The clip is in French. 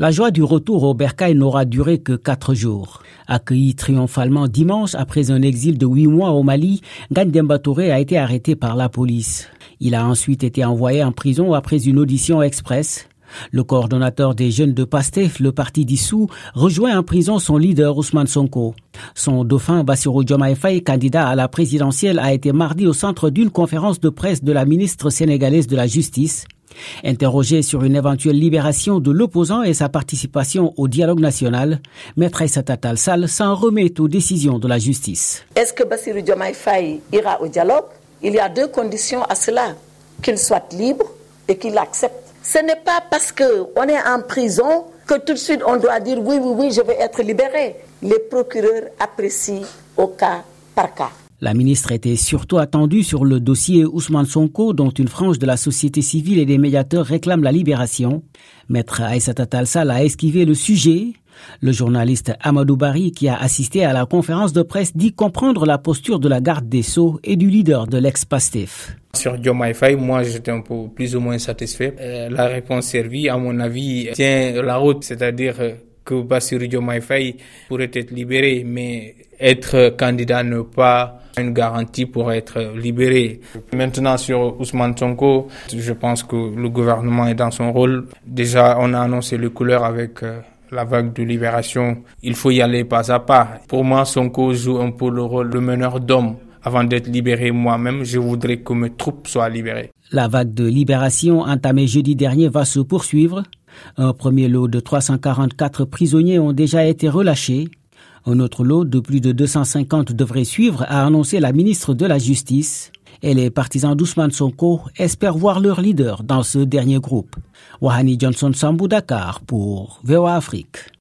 La joie du retour au Bercail n'aura duré que quatre jours. Accueilli triomphalement dimanche après un exil de huit mois au Mali, Gandemba Touré a été arrêté par la police. Il a ensuite été envoyé en prison après une audition express. Le coordonnateur des jeunes de PASTEF, le parti dissous, rejoint en prison son leader Ousmane Sonko. Son dauphin Bassirou Diomaye candidat à la présidentielle, a été mardi au centre d'une conférence de presse de la ministre sénégalaise de la Justice. Interrogé sur une éventuelle libération de l'opposant et sa participation au dialogue national, Maître Aïssata Sall s'en remet aux décisions de la justice. Est-ce que Bassirou Diomaye Faye ira au dialogue? Il y a deux conditions à cela. Qu'il soit libre et qu'il accepte ce n'est pas parce qu'on est en prison que tout de suite on doit dire oui, oui, oui, je vais être libéré. Les procureurs apprécient au cas par cas. La ministre était surtout attendue sur le dossier Ousmane Sonko, dont une frange de la société civile et des médiateurs réclament la libération. Maître Aïssata Talsal a esquivé le sujet. Le journaliste Amadou Bari, qui a assisté à la conférence de presse, dit comprendre la posture de la garde des Sceaux et du leader de l'ex-PASTEF. Sur Diomaye Faye, moi j'étais un peu plus ou moins satisfait. Euh, la réponse servie, à mon avis, tient la route, c'est-à-dire que Bassirou Diomaye Faye pourrait être libéré, mais être candidat ne pas une garantie pour être libéré. Maintenant sur Ousmane Sonko, je pense que le gouvernement est dans son rôle. Déjà, on a annoncé les couleurs avec euh, la vague de libération. Il faut y aller pas à pas. Pour moi, Sonko joue un peu le rôle de meneur d'homme. Avant d'être libéré moi-même, je voudrais que mes troupes soient libérées. La vague de libération entamée jeudi dernier va se poursuivre. Un premier lot de 344 prisonniers ont déjà été relâchés. Un autre lot de plus de 250 devrait suivre, a annoncé la ministre de la Justice. Et les partisans d'Ousmane Sonko espèrent voir leur leader dans ce dernier groupe. Wahani Johnson Sambou Dakar pour VOA Afrique.